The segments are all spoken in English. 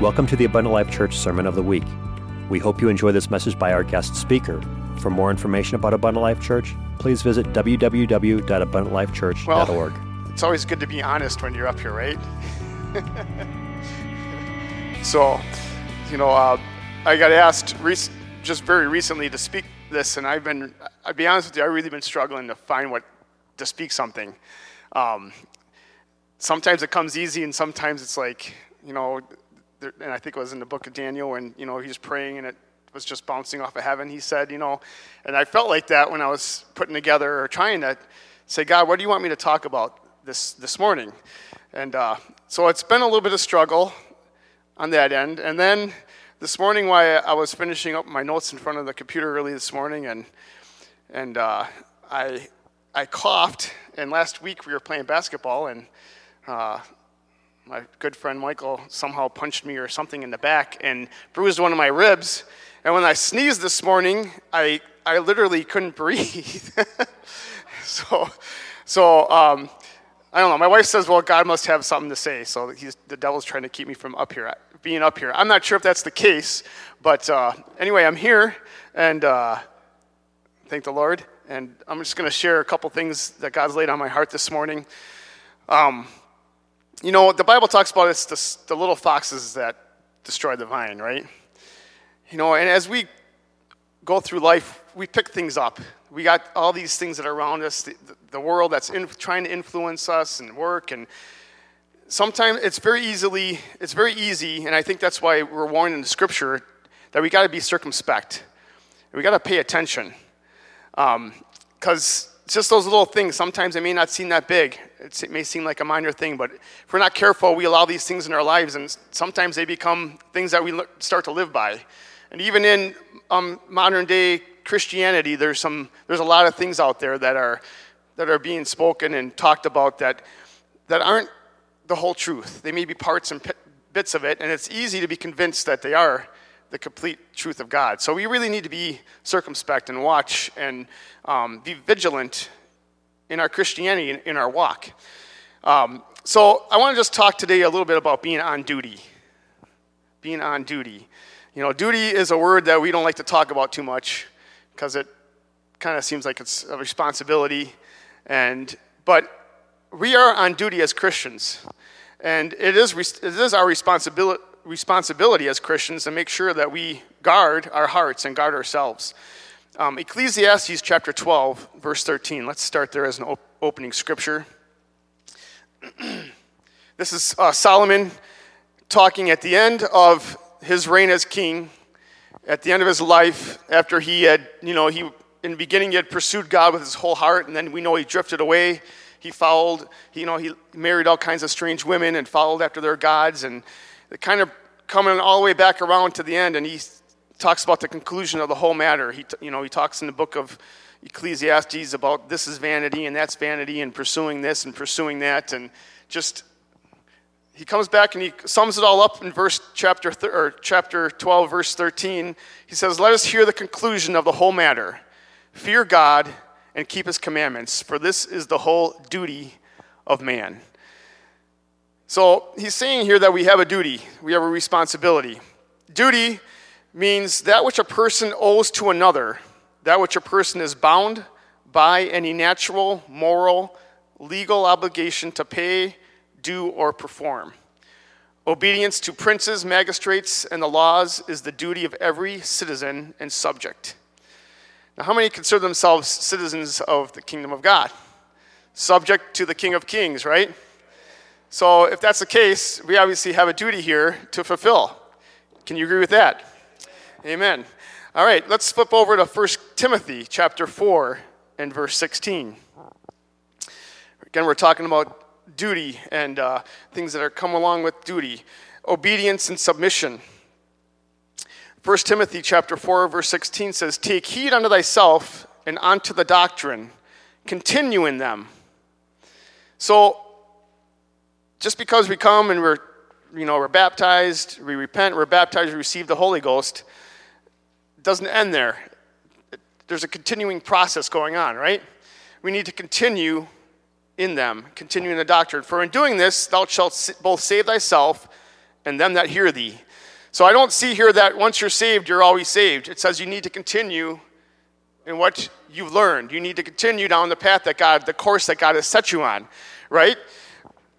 Welcome to the Abundant Life Church Sermon of the Week. We hope you enjoy this message by our guest speaker. For more information about Abundant Life Church, please visit www.abundantlifechurch.org. Well, it's always good to be honest when you're up here, right? so, you know, uh, I got asked rec- just very recently to speak this, and I've been, I'll be honest with you, I've really been struggling to find what, to speak something. Um, sometimes it comes easy, and sometimes it's like, you know, and I think it was in the book of Daniel when, you know, he was praying and it was just bouncing off of heaven, he said, you know, and I felt like that when I was putting together or trying to say, God, what do you want me to talk about this, this morning? And uh, so it's been a little bit of struggle on that end. And then this morning, while I was finishing up my notes in front of the computer early this morning, and, and uh, I, I coughed, and last week we were playing basketball, and uh, my good friend Michael somehow punched me or something in the back and bruised one of my ribs. And when I sneezed this morning, I, I literally couldn't breathe. so, so um, I don't know. My wife says, well, God must have something to say. So he's, the devil's trying to keep me from up here, being up here. I'm not sure if that's the case. But uh, anyway, I'm here. And uh, thank the Lord. And I'm just going to share a couple things that God's laid on my heart this morning. Um, you know, the Bible talks about it's the, the little foxes that destroy the vine, right? You know, and as we go through life, we pick things up. We got all these things that are around us, the, the world that's in, trying to influence us and work, and sometimes it's very easily, it's very easy, and I think that's why we're warned in the Scripture that we got to be circumspect. We got to pay attention, because um, just those little things. Sometimes it may not seem that big. it may seem like a minor thing, but if we're not careful, we allow these things in our lives, and sometimes they become things that we start to live by. And even in um, modern day Christianity, there's some, there's a lot of things out there that are, that are being spoken and talked about that, that aren't the whole truth. They may be parts and bits of it, and it's easy to be convinced that they are the complete truth of God. So we really need to be circumspect and watch and um, be vigilant in our Christianity, in, in our walk. Um, so I want to just talk today a little bit about being on duty. Being on duty. You know, duty is a word that we don't like to talk about too much because it kind of seems like it's a responsibility. And but we are on duty as Christians, and it is it is our responsibility responsibility as Christians to make sure that we guard our hearts and guard ourselves. Um, Ecclesiastes chapter 12, verse 13. Let's start there as an op- opening scripture. this is uh, Solomon talking at the end of his reign as king, at the end of his life, after he had, you know, he in the beginning he had pursued God with his whole heart, and then we know he drifted away. He followed, you know, he married all kinds of strange women and followed after their gods, and kind of coming all the way back around to the end, and he talks about the conclusion of the whole matter. He, you know, he talks in the book of Ecclesiastes about this is vanity and that's vanity and pursuing this and pursuing that, and just he comes back and he sums it all up in verse chapter th- or chapter 12 verse 13 he says let us hear the conclusion of the whole matter. Fear god and keep his commandments for this is the whole duty of man so he's saying here that we have a duty, we have a responsibility. Duty means that which a person owes to another, that which a person is bound by any natural, moral, legal obligation to pay, do, or perform. Obedience to princes, magistrates, and the laws is the duty of every citizen and subject. Now, how many consider themselves citizens of the kingdom of God? Subject to the King of Kings, right? So, if that's the case, we obviously have a duty here to fulfill. Can you agree with that? Amen. All right, let's flip over to 1 Timothy chapter 4 and verse 16. Again, we're talking about duty and uh, things that are come along with duty, obedience and submission. 1 Timothy chapter 4 verse 16 says, "Take heed unto thyself and unto the doctrine, continue in them." So just because we come and we're, you know, we're baptized, we repent, we're baptized, we receive the Holy Ghost, doesn't end there. There's a continuing process going on, right? We need to continue in them, continue in the doctrine. For in doing this, thou shalt both save thyself and them that hear thee. So I don't see here that once you're saved, you're always saved. It says you need to continue in what you've learned. You need to continue down the path that God, the course that God has set you on, right?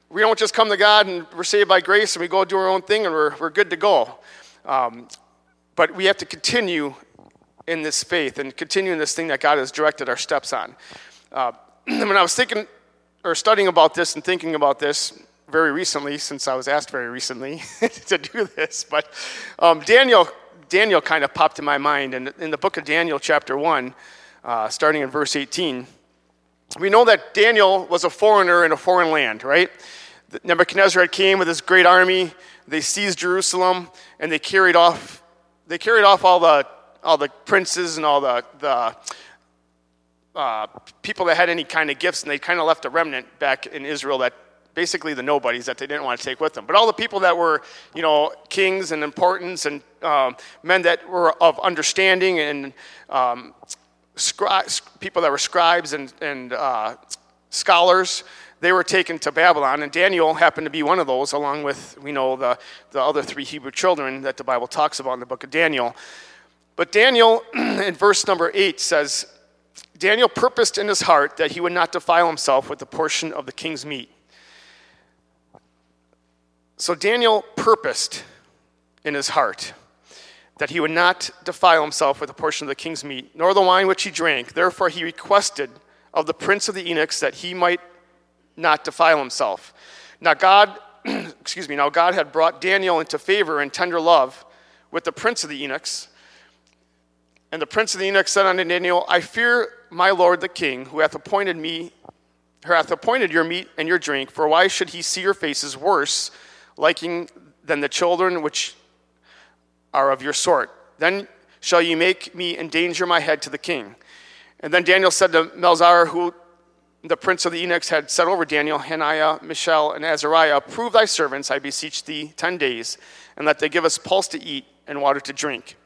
We don't just come to God and we're saved by grace and we go do our own thing and we're, we're good to go. Um, but we have to continue in this faith and continue in this thing that God has directed our steps on. Uh, when I was thinking or studying about this and thinking about this very recently, since I was asked very recently to do this, but um, Daniel, Daniel kind of popped in my mind. And in the book of Daniel, chapter 1, uh, starting in verse 18, we know that Daniel was a foreigner in a foreign land, right? Nebuchadnezzar had came with his great army. They seized Jerusalem and they carried off. They carried off all the all the princes and all the the uh, people that had any kind of gifts, and they kind of left a remnant back in Israel that basically the nobodies that they didn't want to take with them. But all the people that were, you know, kings and importance and um, men that were of understanding and um, people that were scribes and, and uh, scholars, they were taken to Babylon. And Daniel happened to be one of those, along with, we know, the, the other three Hebrew children that the Bible talks about in the book of Daniel. But Daniel, in verse number 8, says, Daniel purposed in his heart that he would not defile himself with the portion of the king's meat. So Daniel purposed in his heart that he would not defile himself with a portion of the king's meat, nor the wine which he drank. Therefore, he requested of the prince of the eunuchs that he might not defile himself. Now, God, excuse me, now God had brought Daniel into favor and tender love with the prince of the eunuchs. And the prince of the eunuchs said unto Daniel, I fear my lord the king, who hath appointed me, who hath appointed your meat and your drink, for why should he see your faces worse, liking than the children which are of your sort. Then shall ye make me endanger my head to the king. And then Daniel said to Melzar, who the prince of the eunuchs had set over Daniel, Hananiah, Mishael, and Azariah, Prove thy servants, I beseech thee, ten days, and let they give us pulse to eat and water to drink.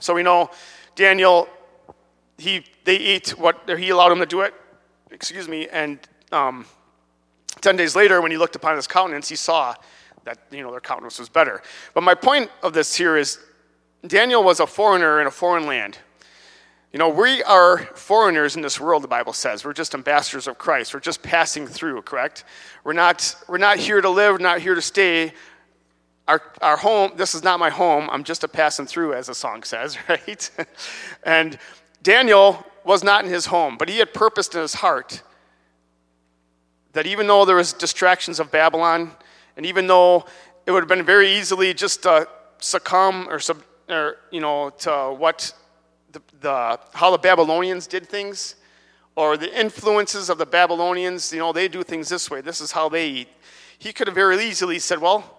So we know Daniel, he, they ate what he allowed them to do it, excuse me, and um, 10 days later, when he looked upon his countenance, he saw that you know their countenance was better. But my point of this here is Daniel was a foreigner in a foreign land. You know, we are foreigners in this world, the Bible says. We're just ambassadors of Christ. We're just passing through, correct? We're not, we're not here to live, not here to stay. Our, our home, this is not my home. I'm just a passing through, as the song says, right? and Daniel was not in his home, but he had purposed in his heart that even though there was distractions of Babylon, and even though it would have been very easily just to succumb or, sub, or you know, to what the, the, how the Babylonians did things, or the influences of the Babylonians, you know, they do things this way. This is how they eat. He could have very easily said, well,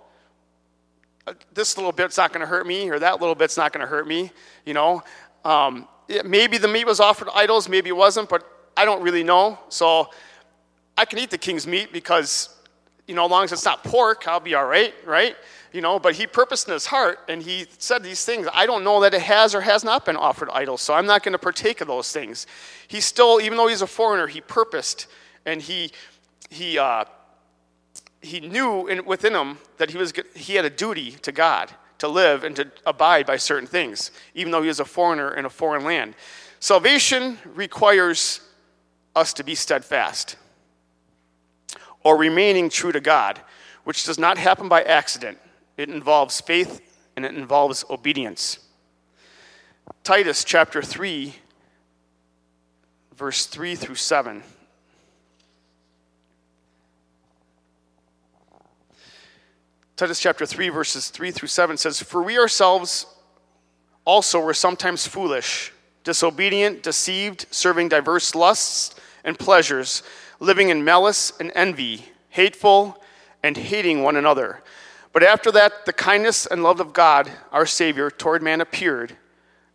uh, this little bit's not going to hurt me, or that little bit's not going to hurt me, you know. Um, it, maybe the meat was offered idols, maybe it wasn't, but I don't really know. So I can eat the king's meat because you know, as long as it's not pork, I'll be all right, right? You know, but he purposed in his heart and he said these things. I don't know that it has or has not been offered idols, so I'm not going to partake of those things. He still, even though he's a foreigner, he purposed and he, he, uh, he knew in, within him that he, was, he had a duty to God to live and to abide by certain things, even though he was a foreigner in a foreign land. Salvation requires us to be steadfast or remaining true to God, which does not happen by accident. It involves faith and it involves obedience. Titus chapter 3, verse 3 through 7. Titus chapter 3, verses 3 through 7 says, For we ourselves also were sometimes foolish, disobedient, deceived, serving diverse lusts and pleasures living in malice and envy, hateful and hating one another. But after that, the kindness and love of God, our Savior, toward man appeared,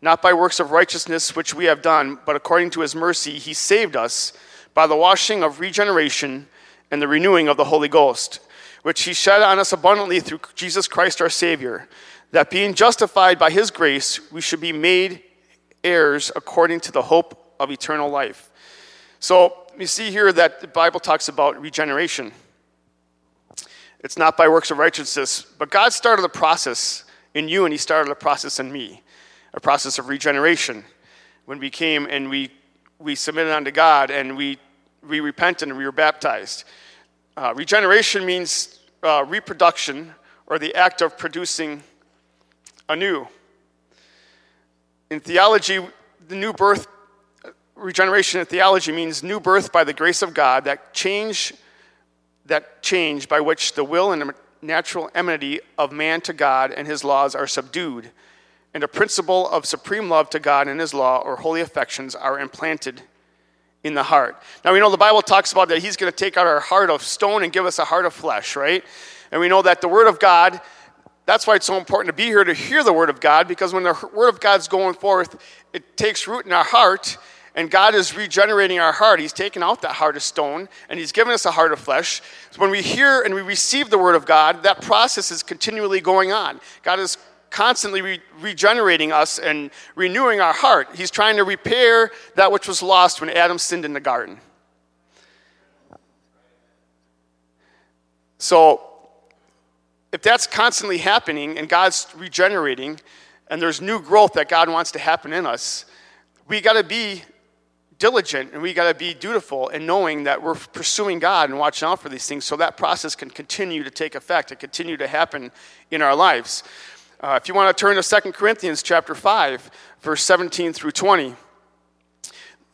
not by works of righteousness which we have done, but according to his mercy, he saved us by the washing of regeneration and the renewing of the Holy Ghost, which he shed on us abundantly through Jesus Christ our Savior, that being justified by his grace, we should be made heirs according to the hope of eternal life. So you see here that the Bible talks about regeneration. It's not by works of righteousness, but God started the process in you, and He started a process in me, a process of regeneration. When we came and we, we submitted unto God and we, we repented and we were baptized. Uh, regeneration means uh, reproduction or the act of producing anew. In theology, the new birth, regeneration in theology means new birth by the grace of God, that change, that change by which the will and natural enmity of man to God and his laws are subdued, and a principle of supreme love to God and his law or holy affections are implanted in the heart. Now we know the Bible talks about that he's going to take out our heart of stone and give us a heart of flesh, right? And we know that the word of God that's why it's so important to be here to hear the Word of God, because when the Word of God's going forth, it takes root in our heart, and God is regenerating our heart. He's taken out that heart of stone, and He's given us a heart of flesh. So when we hear and we receive the Word of God, that process is continually going on. God is constantly re- regenerating us and renewing our heart. He's trying to repair that which was lost when Adam sinned in the garden. So, if that's constantly happening and God's regenerating and there's new growth that God wants to happen in us, we got to be diligent and we got to be dutiful in knowing that we're pursuing God and watching out for these things so that process can continue to take effect and continue to happen in our lives. Uh, if you want to turn to 2 Corinthians chapter 5, verse 17 through 20.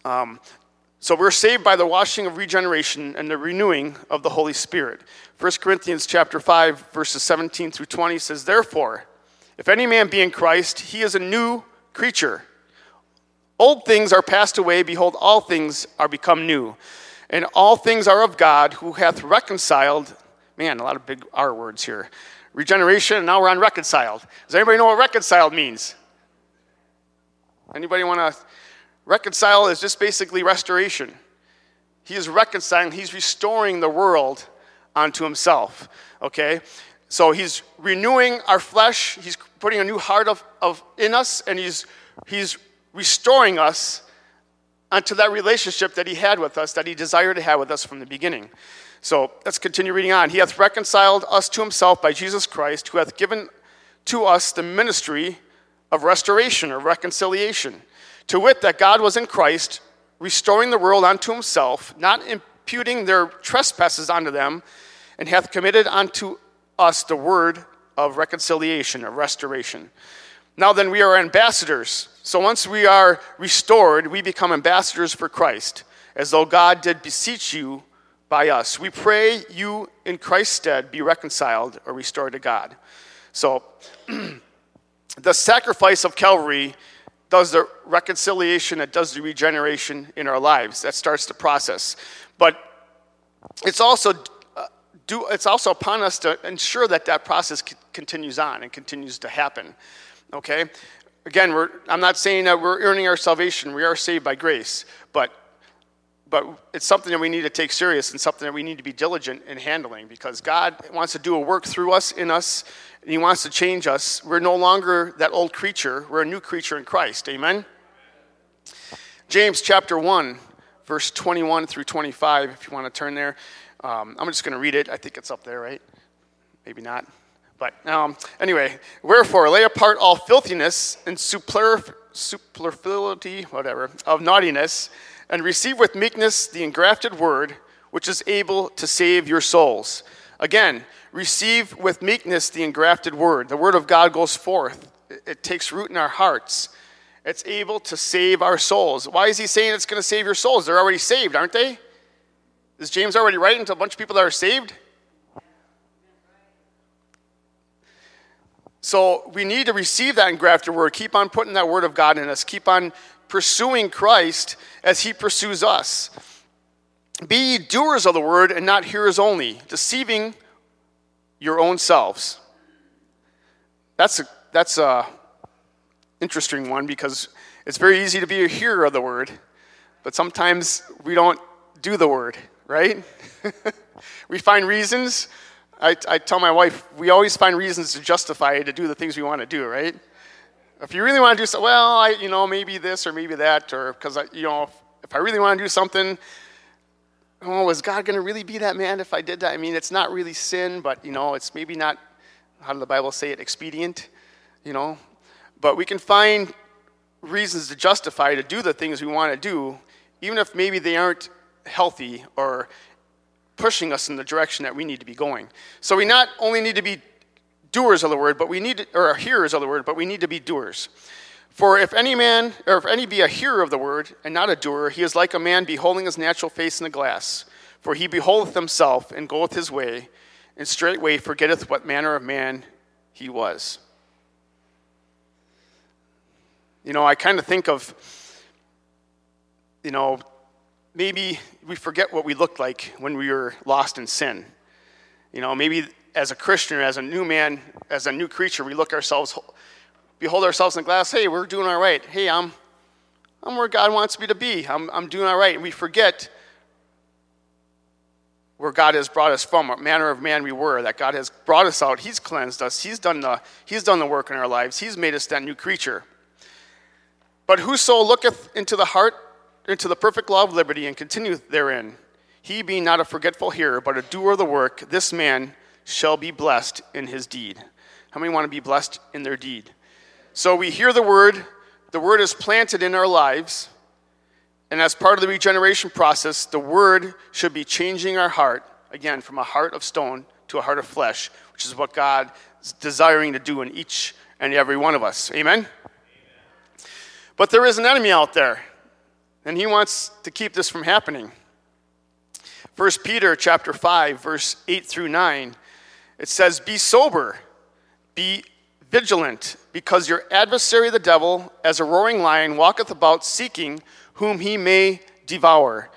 Um, so we're saved by the washing of regeneration and the renewing of the Holy Spirit. 1 Corinthians chapter 5 verses 17 through 20 says, "Therefore, if any man be in Christ, he is a new creature. Old things are passed away; behold, all things are become new. And all things are of God, who hath reconciled." Man, a lot of big R words here. Regeneration, and now we're on reconciled. Does anybody know what reconciled means? Anybody want to Reconcile is just basically restoration. He is reconciling, he's restoring the world unto himself. Okay? So he's renewing our flesh, he's putting a new heart of, of in us, and he's he's restoring us unto that relationship that he had with us, that he desired to have with us from the beginning. So let's continue reading on. He hath reconciled us to himself by Jesus Christ, who hath given to us the ministry of restoration or reconciliation to wit, that God was in Christ, restoring the world unto himself, not imputing their trespasses unto them, and hath committed unto us the word of reconciliation, of restoration. Now then, we are ambassadors. So once we are restored, we become ambassadors for Christ, as though God did beseech you by us. We pray you in Christ's stead be reconciled or restored to God. So, the sacrifice of Calvary does the reconciliation, it does the regeneration in our lives. That starts the process. But it's also uh, do, it's also upon us to ensure that that process c- continues on and continues to happen. Okay? Again, I'm not saying that we're earning our salvation. We are saved by grace. But but it's something that we need to take serious and something that we need to be diligent in handling because God wants to do a work through us, in us, and He wants to change us. We're no longer that old creature, we're a new creature in Christ. Amen? James chapter 1, verse 21 through 25, if you want to turn there. Um, I'm just going to read it. I think it's up there, right? Maybe not. But um, anyway, wherefore lay apart all filthiness and superfluity, whatever, of naughtiness and receive with meekness the engrafted word, which is able to save your souls. Again, receive with meekness the engrafted word. The word of God goes forth, it takes root in our hearts. It's able to save our souls. Why is he saying it's going to save your souls? They're already saved, aren't they? Is James already writing to a bunch of people that are saved? So we need to receive that engrafted word. Keep on putting that word of God in us. Keep on pursuing Christ as he pursues us. Be ye doers of the word and not hearers only, deceiving your own selves. That's a, that's a interesting one because it's very easy to be a hearer of the word, but sometimes we don't do the word, right? we find reasons. I, I tell my wife, we always find reasons to justify to do the things we want to do, right? If you really want to do so, well, I, you know, maybe this or maybe that, or because you know, if, if I really want to do something, oh, is God going to really be that man if I did that? I mean, it's not really sin, but you know, it's maybe not. How does the Bible say it? Expedient. you know, but we can find reasons to justify to do the things we want to do, even if maybe they aren't healthy or pushing us in the direction that we need to be going. So we not only need to be doers of the word, but we need to, or hearers of the word, but we need to be doers. For if any man, or if any be a hearer of the word and not a doer, he is like a man beholding his natural face in a glass. For he beholdeth himself and goeth his way, and straightway forgetteth what manner of man he was. You know, I kind of think of, you know, maybe we forget what we looked like when we were lost in sin. You know, maybe as a Christian, as a new man, as a new creature, we look ourselves, behold ourselves in the glass. Hey, we're doing all right. Hey, I'm, I'm where God wants me to be. I'm, I'm doing all right. And we forget where God has brought us from, what manner of man we were, that God has brought us out. He's cleansed us. He's done the, he's done the work in our lives. He's made us that new creature. But whoso looketh into the heart, into the perfect law of liberty, and continue therein, he being not a forgetful hearer, but a doer of the work, this man shall be blessed in his deed. How many want to be blessed in their deed? So we hear the word, the word is planted in our lives, and as part of the regeneration process, the word should be changing our heart, again, from a heart of stone to a heart of flesh, which is what God is desiring to do in each and every one of us. Amen? But there is an enemy out there, and he wants to keep this from happening. 1 Peter chapter 5, verse 8 through 9 it says, Be sober, be vigilant, because your adversary the devil, as a roaring lion, walketh about seeking whom he may devour.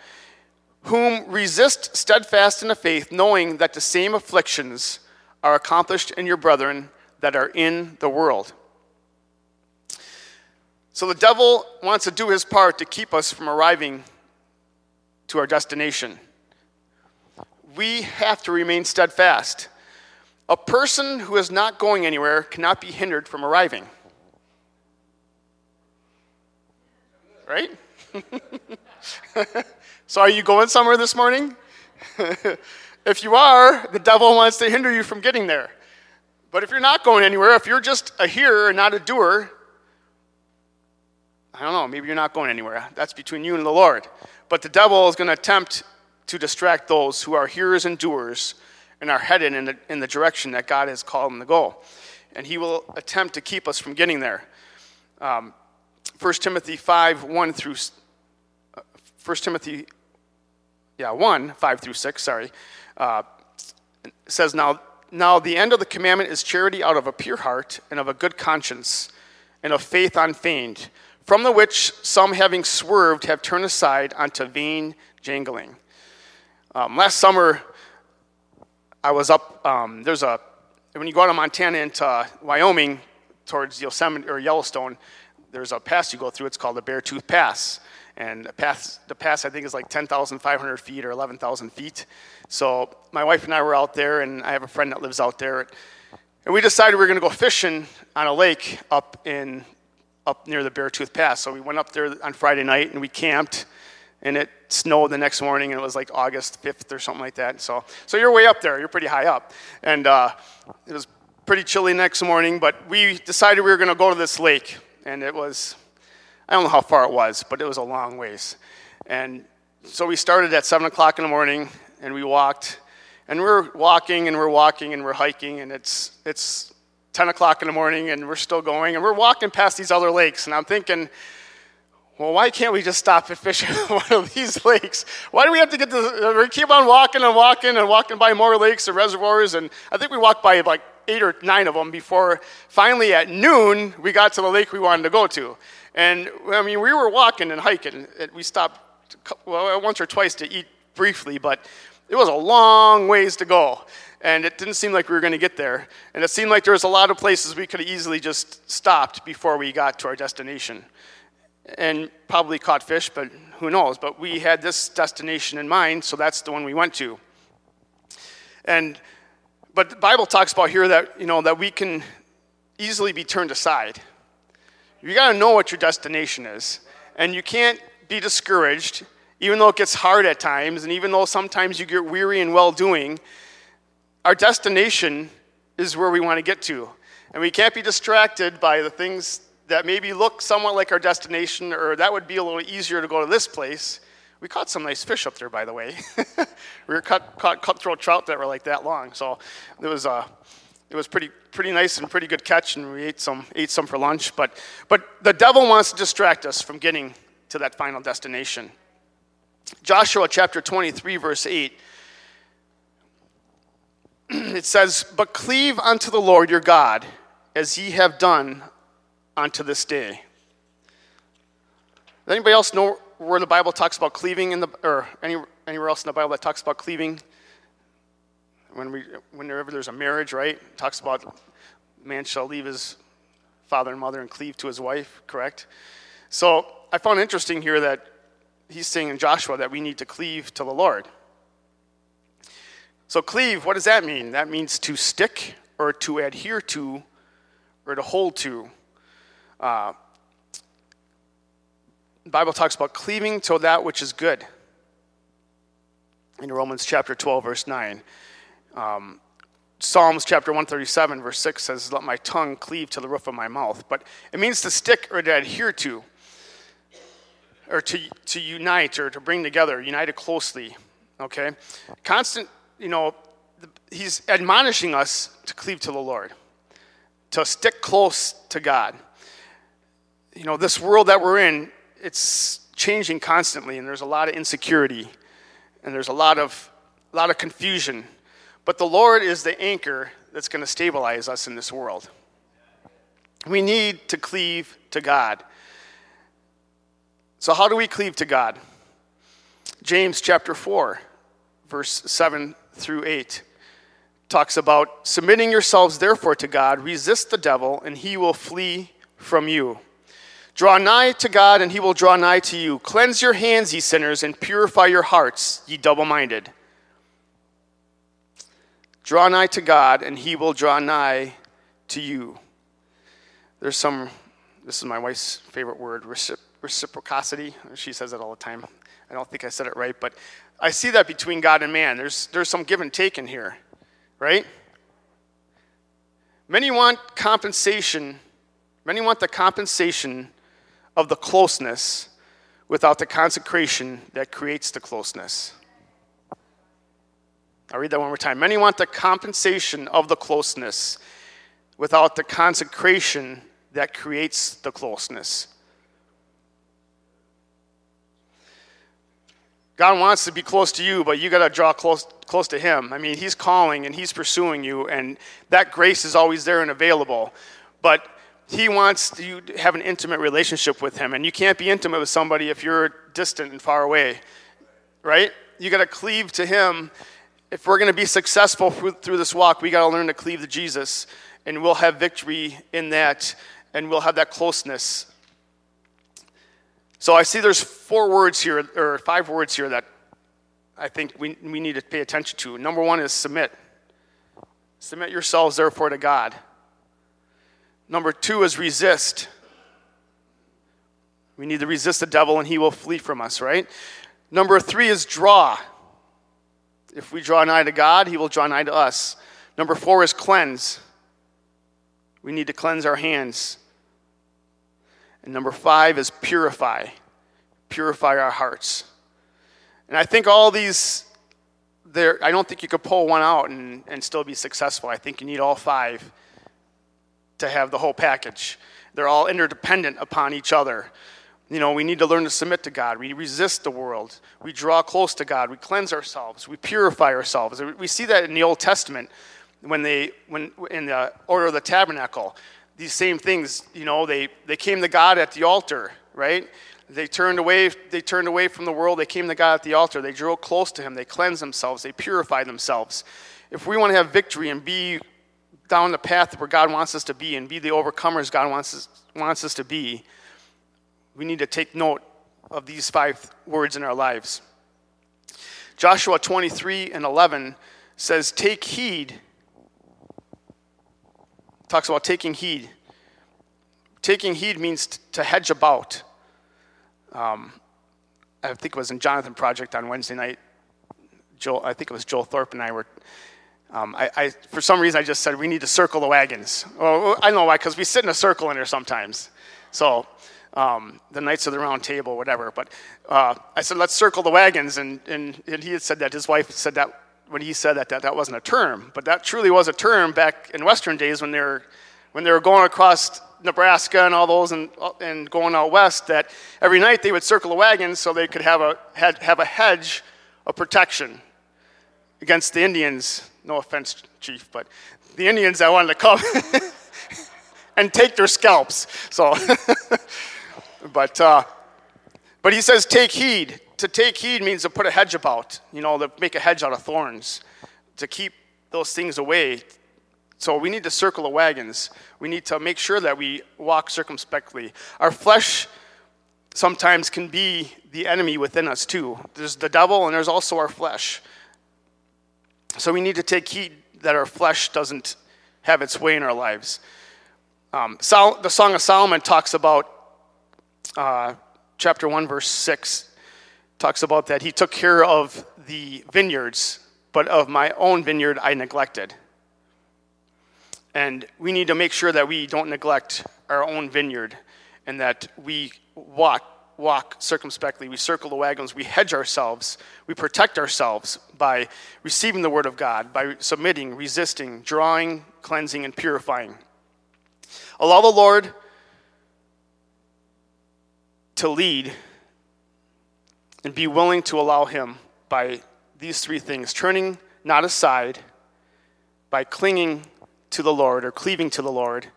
Whom resist steadfast in the faith, knowing that the same afflictions are accomplished in your brethren that are in the world. So the devil wants to do his part to keep us from arriving to our destination. We have to remain steadfast. A person who is not going anywhere cannot be hindered from arriving. Right? so, are you going somewhere this morning? if you are, the devil wants to hinder you from getting there. But if you're not going anywhere, if you're just a hearer and not a doer, I don't know, maybe you're not going anywhere. That's between you and the Lord. But the devil is going to attempt to distract those who are hearers and doers and are headed in the, in the direction that God has called them to go. And he will attempt to keep us from getting there. Um, 1 Timothy 5, 1 through, uh, 1 Timothy, yeah, 1, 5 through 6, sorry, uh, says, now, now the end of the commandment is charity out of a pure heart and of a good conscience and of faith unfeigned, from the which some having swerved have turned aside unto vain jangling. Um, last summer, I was up, um, there's a, when you go out of Montana into Wyoming towards Yosemite or Yellowstone, there's a pass you go through. It's called the Beartooth Pass. And the pass, the pass I think is like 10,500 feet or 11,000 feet. So my wife and I were out there, and I have a friend that lives out there. And we decided we were going to go fishing on a lake up in up near the Beartooth Pass. So we went up there on Friday night and we camped and it snowed the next morning, and it was like August 5th or something like that. So, so you're way up there. You're pretty high up, and uh, it was pretty chilly next morning. But we decided we were going to go to this lake, and it was I don't know how far it was, but it was a long ways. And so we started at seven o'clock in the morning, and we walked, and we're walking and we're walking and we're hiking, and it's it's 10 o'clock in the morning, and we're still going, and we're walking past these other lakes, and I'm thinking well, why can't we just stop and fish one of these lakes? Why do we have to get to, we keep on walking and walking and walking by more lakes and reservoirs? And I think we walked by like eight or nine of them before finally at noon we got to the lake we wanted to go to. And I mean, we were walking and hiking. and We stopped well, once or twice to eat briefly, but it was a long ways to go. And it didn't seem like we were going to get there. And it seemed like there was a lot of places we could have easily just stopped before we got to our destination and probably caught fish, but who knows? But we had this destination in mind, so that's the one we went to. And but the Bible talks about here that you know that we can easily be turned aside. You got to know what your destination is, and you can't be discouraged, even though it gets hard at times, and even though sometimes you get weary and well doing. Our destination is where we want to get to. And we can't be distracted by the things that maybe look somewhat like our destination, or that would be a little easier to go to this place. We caught some nice fish up there, by the way. we were cut, caught cutthroat trout that were like that long, so it was uh, it was pretty pretty nice and pretty good catch, and we ate some ate some for lunch. But but the devil wants to distract us from getting to that final destination. Joshua chapter 23, verse 8 it says, But cleave unto the Lord your God, as ye have done unto this day. Does anybody else know where the Bible talks about cleaving in the, or any, anywhere else in the Bible that talks about cleaving? When we, whenever there's a marriage, right? It talks about man shall leave his father and mother and cleave to his wife, correct? So I found interesting here that he's saying in Joshua that we need to cleave to the Lord. So, cleave, what does that mean? That means to stick or to adhere to or to hold to. Uh, the Bible talks about cleaving to that which is good. In Romans chapter 12, verse 9. Um, Psalms chapter 137, verse 6 says, Let my tongue cleave to the roof of my mouth. But it means to stick or to adhere to, or to, to unite or to bring together, united closely. Okay? Constant you know, he's admonishing us to cleave to the Lord, to stick close to God. You know, this world that we're in, it's changing constantly, and there's a lot of insecurity, and there's a lot of, a lot of confusion. But the Lord is the anchor that's going to stabilize us in this world. We need to cleave to God. So, how do we cleave to God? James chapter 4, verse 7 through 8 talks about submitting yourselves therefore to God, resist the devil, and he will flee from you. Draw nigh to God, and he will draw nigh to you. Cleanse your hands, ye sinners, and purify your hearts, ye double minded. Draw nigh to God, and he will draw nigh to you. There's some, this is my wife's favorite word, reciprocity. She says it all the time. I don't think I said it right, but I see that between God and man. There's, there's some give and take in here, right? Many want compensation, many want the compensation of the closeness without the consecration that creates the closeness. I'll read that one more time. Many want the compensation of the closeness without the consecration that creates the closeness. God wants to be close to you, but you got to draw close, close to Him. I mean, He's calling and He's pursuing you, and that grace is always there and available. But He wants you to have an intimate relationship with Him, and you can't be intimate with somebody if you're distant and far away, right? You got to cleave to Him. If we're going to be successful through this walk, we got to learn to cleave to Jesus, and we'll have victory in that, and we'll have that closeness so I see there's four words here, or five words here that I think we, we need to pay attention to. Number one is submit. Submit yourselves, therefore, to God. Number two is resist. We need to resist the devil and he will flee from us, right? Number three is draw. If we draw nigh to God, he will draw nigh to us. Number four is cleanse. We need to cleanse our hands. And number five is purify. Purify our hearts. And I think all these, there, I don't think you could pull one out and, and still be successful. I think you need all five to have the whole package. They're all interdependent upon each other. You know, we need to learn to submit to God. We resist the world. We draw close to God. We cleanse ourselves. We purify ourselves. We see that in the Old Testament when they, when in the order of the tabernacle these same things, you know, they, they came to God at the altar, right? They turned away, they turned away from the world, they came to God at the altar, they drew close to him, they cleansed themselves, they purified themselves. If we want to have victory and be down the path where God wants us to be and be the overcomers God wants us, wants us to be, we need to take note of these five words in our lives. Joshua 23 and 11 says, Take heed talks about taking heed. Taking heed means t- to hedge about. Um, I think it was in Jonathan Project on Wednesday night. Joel, I think it was Joel Thorpe and I were um, I, I, for some reason, I just said we need to circle the wagons. Well, I know why, because we sit in a circle in there sometimes. So um, the Knights of the Round Table, whatever. But uh, I said, let's circle the wagons. And, and, and, he had said that, his wife said that when he said that, that that wasn't a term. But that truly was a term back in Western days when they were, when they were going across Nebraska and all those and, and going out west, that every night they would circle the wagons so they could have a, had, have a hedge of protection against the Indians. No offense, Chief, but the Indians that wanted to come and take their scalps. So, but, uh, but he says, take heed. To take heed means to put a hedge about, you know, to make a hedge out of thorns, to keep those things away. So we need to circle the wagons. We need to make sure that we walk circumspectly. Our flesh sometimes can be the enemy within us too. There's the devil and there's also our flesh. So we need to take heed that our flesh doesn't have its way in our lives. Um, Sol- the Song of Solomon talks about, uh, chapter 1, verse 6, talks about that he took care of the vineyards, but of my own vineyard I neglected. And we need to make sure that we don't neglect our own vineyard and that we walk walk circumspectly, we circle the wagons, we hedge ourselves, we protect ourselves by receiving the word of God, by submitting, resisting, drawing, cleansing, and purifying. Allow the Lord to lead and be willing to allow Him by these three things turning not aside, by clinging to the Lord or cleaving to the Lord,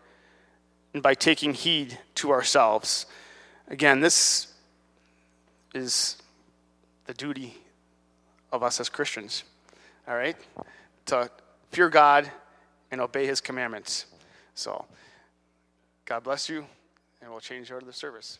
and by taking heed to ourselves. Again, this is the duty of us as Christians, all right? To fear God and obey his commandments. So, God bless you, and we'll change over to the service.